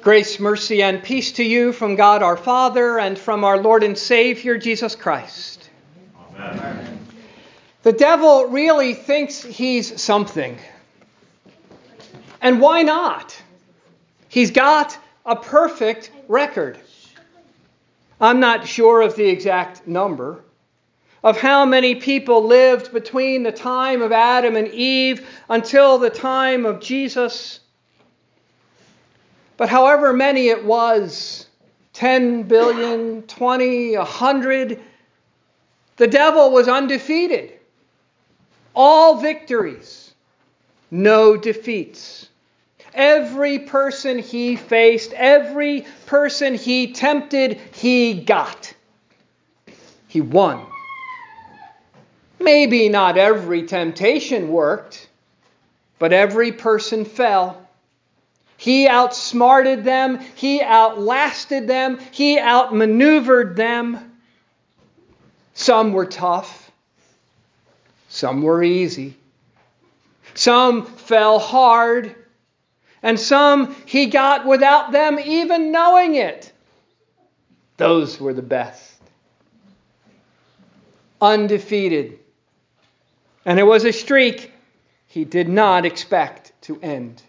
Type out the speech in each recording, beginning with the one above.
Grace, mercy, and peace to you from God our Father and from our Lord and Savior Jesus Christ. Amen. The devil really thinks he's something. And why not? He's got a perfect record. I'm not sure of the exact number of how many people lived between the time of Adam and Eve until the time of Jesus. But however many it was 10 billion, 20, 100 the devil was undefeated. All victories, no defeats. Every person he faced, every person he tempted, he got. He won. Maybe not every temptation worked, but every person fell. He outsmarted them, he outlasted them, he outmaneuvered them. Some were tough, some were easy. Some fell hard, and some he got without them even knowing it. Those were the best. Undefeated and it was a streak he did not expect to end.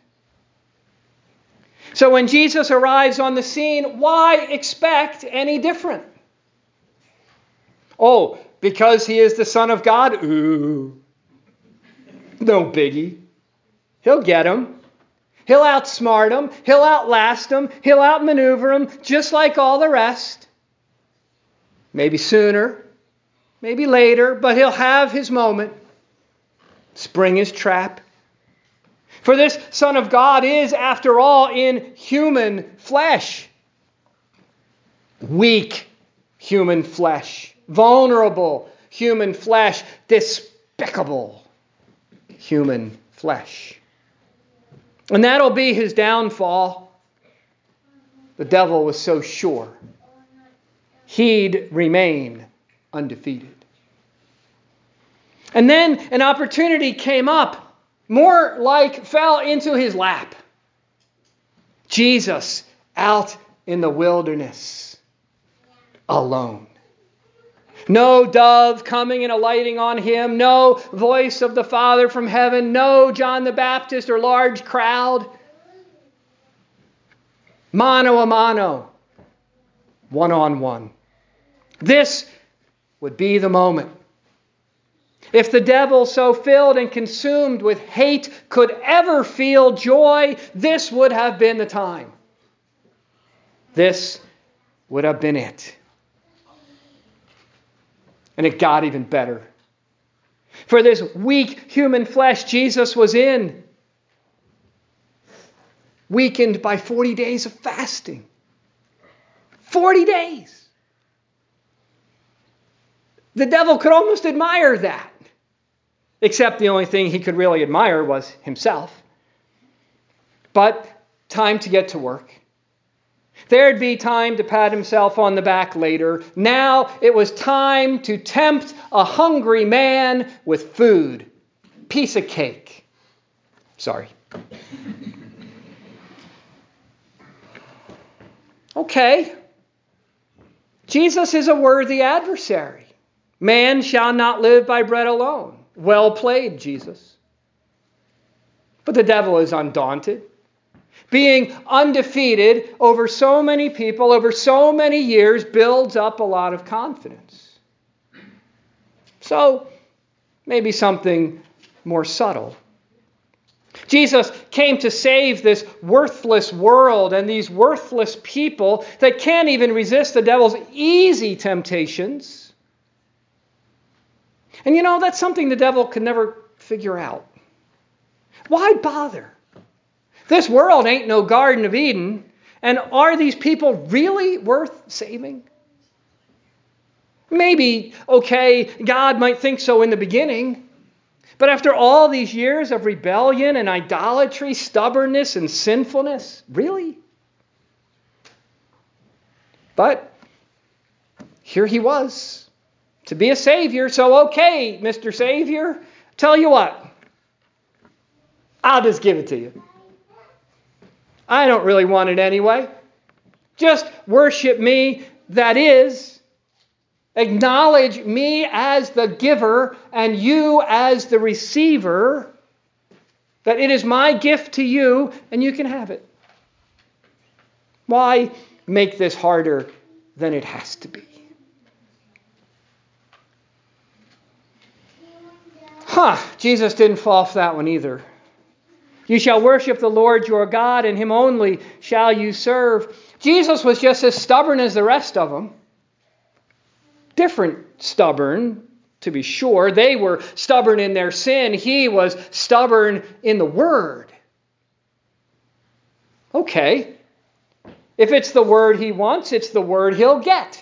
So when Jesus arrives on the scene, why expect any different? Oh, because he is the Son of God? Ooh. No biggie. He'll get him. He'll outsmart him. He'll outlast him. He'll outmaneuver him, just like all the rest. Maybe sooner, maybe later, but he'll have his moment spring his trap. For this Son of God is, after all, in human flesh. Weak human flesh, vulnerable human flesh, despicable human flesh. And that'll be his downfall. The devil was so sure. He'd remain undefeated. And then an opportunity came up, more like fell into his lap. Jesus out in the wilderness, alone. No dove coming and alighting on him, no voice of the Father from heaven, no John the Baptist or large crowd. Mano a mano, one on one. This would be the moment if the devil, so filled and consumed with hate, could ever feel joy, this would have been the time. This would have been it. And it got even better. For this weak human flesh Jesus was in, weakened by 40 days of fasting. 40 days. The devil could almost admire that. Except the only thing he could really admire was himself. But time to get to work. There'd be time to pat himself on the back later. Now it was time to tempt a hungry man with food. Piece of cake. Sorry. Okay. Jesus is a worthy adversary. Man shall not live by bread alone. Well played, Jesus. But the devil is undaunted. Being undefeated over so many people, over so many years, builds up a lot of confidence. So, maybe something more subtle. Jesus came to save this worthless world and these worthless people that can't even resist the devil's easy temptations. And you know, that's something the devil could never figure out. Why bother? This world ain't no Garden of Eden. And are these people really worth saving? Maybe, okay, God might think so in the beginning. But after all these years of rebellion and idolatry, stubbornness and sinfulness, really? But here he was to be a Savior. So, okay, Mr. Savior, tell you what, I'll just give it to you. I don't really want it anyway. Just worship me, that is, acknowledge me as the giver and you as the receiver, that it is my gift to you and you can have it. Why make this harder than it has to be? Huh, Jesus didn't fall off that one either. You shall worship the Lord your God, and him only shall you serve. Jesus was just as stubborn as the rest of them. Different stubborn, to be sure. They were stubborn in their sin, he was stubborn in the word. Okay. If it's the word he wants, it's the word he'll get.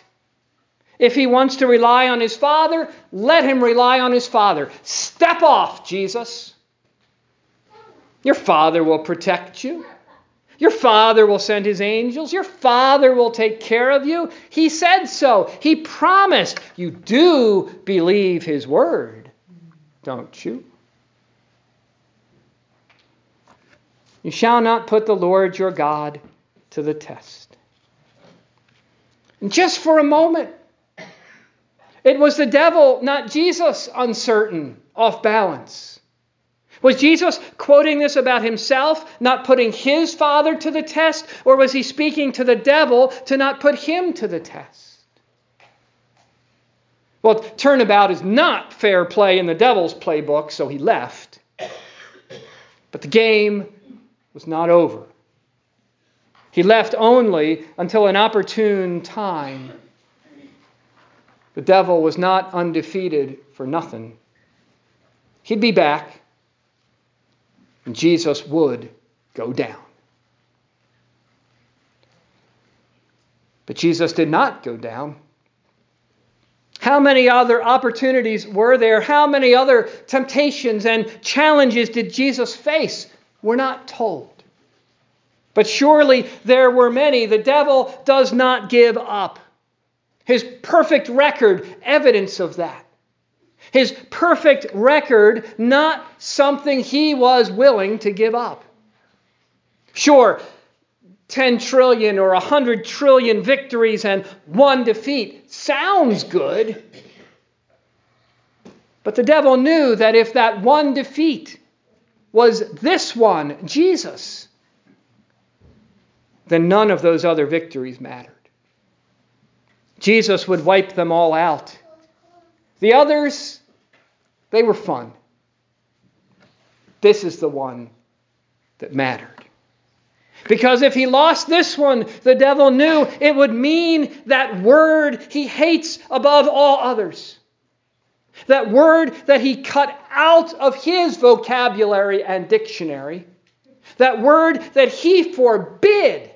If he wants to rely on his Father, let him rely on his Father. Step off, Jesus. Your Father will protect you. Your Father will send His angels. Your Father will take care of you. He said so. He promised. You do believe His word, don't you? You shall not put the Lord your God to the test. And just for a moment, it was the devil, not Jesus, uncertain, off balance. Was Jesus quoting this about himself, not putting his father to the test, or was he speaking to the devil to not put him to the test? Well, turnabout is not fair play in the devil's playbook, so he left. But the game was not over. He left only until an opportune time the devil was not undefeated for nothing. He'd be back, and Jesus would go down. But Jesus did not go down. How many other opportunities were there? How many other temptations and challenges did Jesus face? We're not told. But surely there were many. The devil does not give up. His perfect record, evidence of that. His perfect record, not something he was willing to give up. Sure, 10 trillion or 100 trillion victories and one defeat sounds good. But the devil knew that if that one defeat was this one, Jesus, then none of those other victories mattered. Jesus would wipe them all out. The others, they were fun. This is the one that mattered. Because if he lost this one, the devil knew it would mean that word he hates above all others. That word that he cut out of his vocabulary and dictionary. That word that he forbid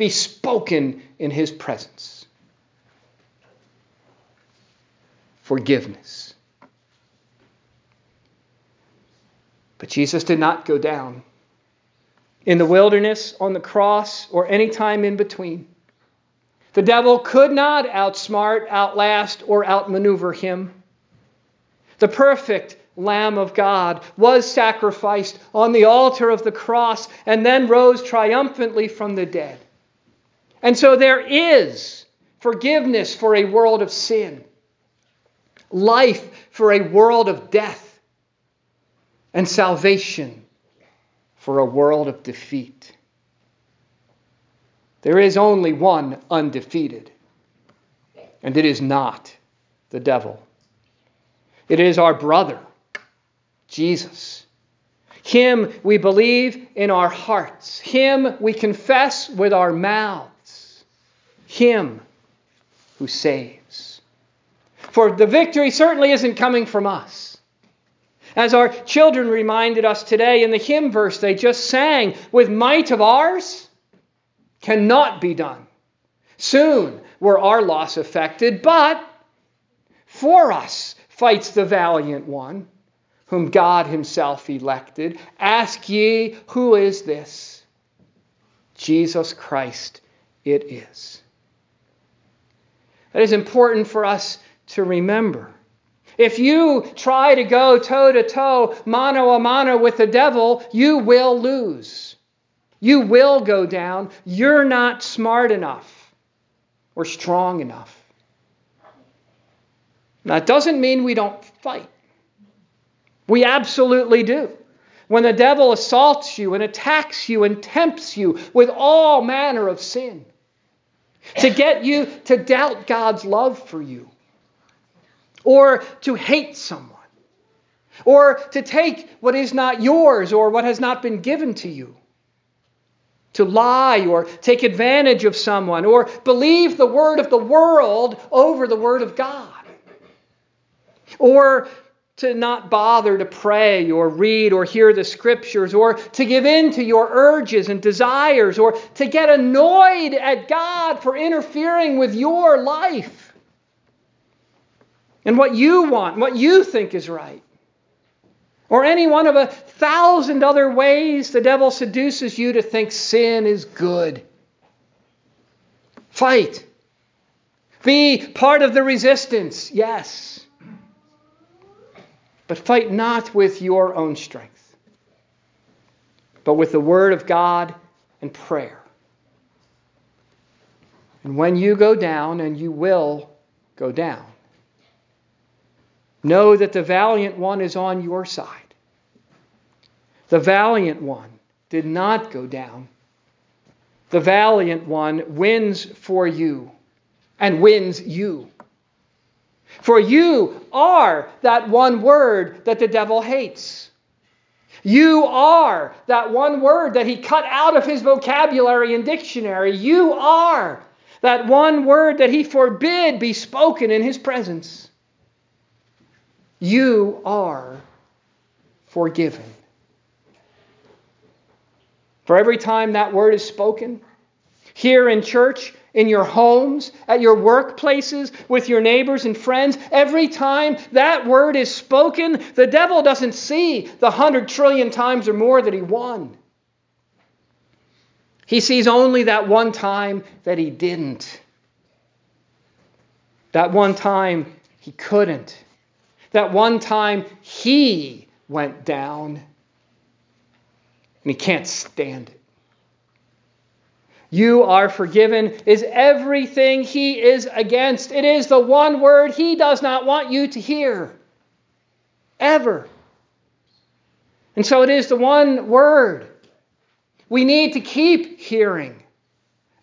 be spoken in his presence. Forgiveness. But Jesus did not go down. In the wilderness, on the cross, or any time in between. The devil could not outsmart, outlast, or outmaneuver him. The perfect Lamb of God was sacrificed on the altar of the cross and then rose triumphantly from the dead. And so there is forgiveness for a world of sin, life for a world of death, and salvation for a world of defeat. There is only one undefeated, and it is not the devil. It is our brother, Jesus. Him we believe in our hearts, Him we confess with our mouths. Him who saves. For the victory certainly isn't coming from us. As our children reminded us today in the hymn verse they just sang, with might of ours cannot be done. Soon were our loss affected, but for us fights the valiant one, whom God himself elected. Ask ye, who is this? Jesus Christ it is. That is important for us to remember. If you try to go toe to toe, mano a mano with the devil, you will lose. You will go down. You're not smart enough or strong enough. That doesn't mean we don't fight. We absolutely do. When the devil assaults you and attacks you and tempts you with all manner of sin to get you to doubt God's love for you. Or to hate someone. Or to take what is not yours or what has not been given to you. To lie or take advantage of someone or believe the word of the world over the word of God. Or to not bother to pray or read or hear the scriptures, or to give in to your urges and desires, or to get annoyed at God for interfering with your life and what you want, what you think is right. Or any one of a thousand other ways the devil seduces you to think sin is good. Fight. Be part of the resistance, yes but fight not with your own strength, but with the word of God and prayer. And when you go down, and you will go down, know that the valiant one is on your side. The valiant one did not go down. The valiant one wins for you and wins you. For you are that one word that the devil hates. You are that one word that he cut out of his vocabulary and dictionary. You are that one word that he forbid be spoken in his presence. You are forgiven. For every time that word is spoken, here in church, in your homes, at your workplaces, with your neighbors and friends. Every time that word is spoken, the devil doesn't see the hundred trillion times or more that he won. He sees only that one time that he didn't. That one time he couldn't. That one time he went down. And he can't stand it you are forgiven is everything he is against. It is the one word he does not want you to hear. Ever. And so it is the one word we need to keep hearing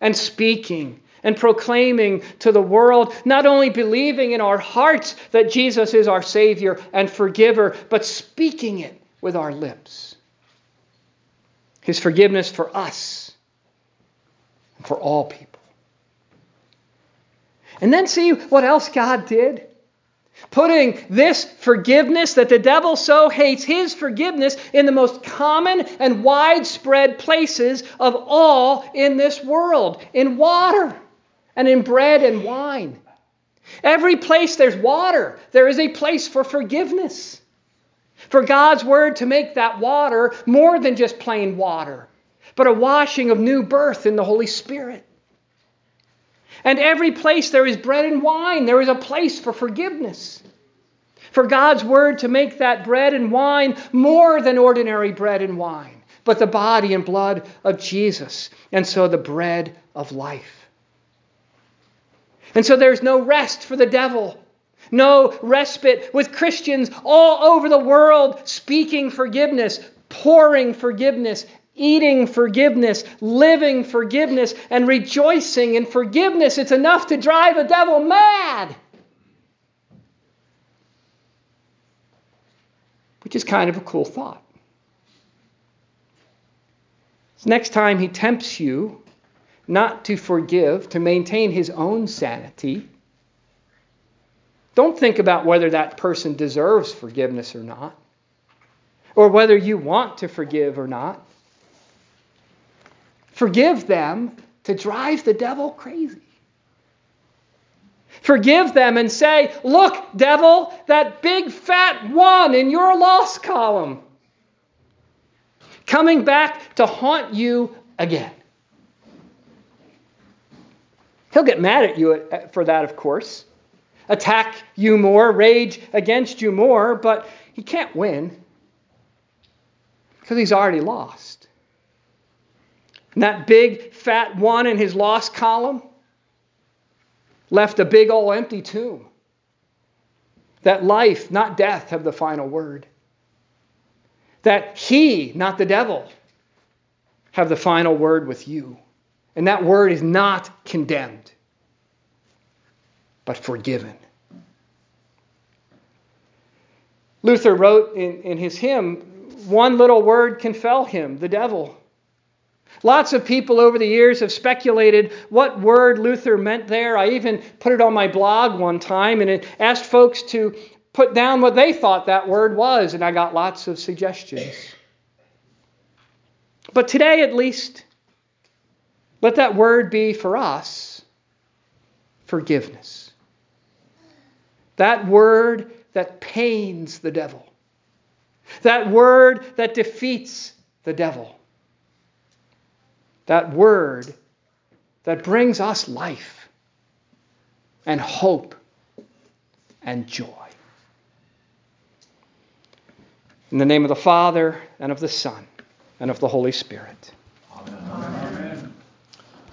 and speaking and proclaiming to the world, not only believing in our hearts that Jesus is our Savior and forgiver, but speaking it with our lips. His forgiveness for us for all people. And then see what else God did. Putting this forgiveness that the devil so hates, his forgiveness, in the most common and widespread places of all in this world in water and in bread and wine. Every place there's water, there is a place for forgiveness. For God's word to make that water more than just plain water, but a washing of new birth in the Holy Spirit. And every place there is bread and wine, there is a place for forgiveness. For God's word to make that bread and wine more than ordinary bread and wine, but the body and blood of Jesus, and so the bread of life. And so there's no rest for the devil. No respite with Christians all over the world speaking forgiveness, pouring forgiveness, eating forgiveness, living forgiveness, and rejoicing in forgiveness. It's enough to drive a devil mad. Which is kind of a cool thought. So next time he tempts you not to forgive, to maintain his own sanity, don't think about whether that person deserves forgiveness or not, or whether you want to forgive or not. Forgive them to drive the devil crazy. Forgive them and say, Look, devil, that big fat one in your loss column coming back to haunt you again. He'll get mad at you for that, of course, attack you more, rage against you more, but he can't win because he's already lost. That big fat one in his lost column left a big old empty tomb. That life, not death, have the final word. That he, not the devil, have the final word with you. And that word is not condemned, but forgiven. Luther wrote in, in his hymn, one little word can fell him, the devil. Lots of people over the years have speculated what word Luther meant there. I even put it on my blog one time and asked folks to put down what they thought that word was, and I got lots of suggestions. But today, at least, let that word be for us forgiveness. That word that pains the devil. That word that defeats the devil. That word that brings us life and hope and joy. In the name of the Father, and of the Son, and of the Holy Spirit. Amen.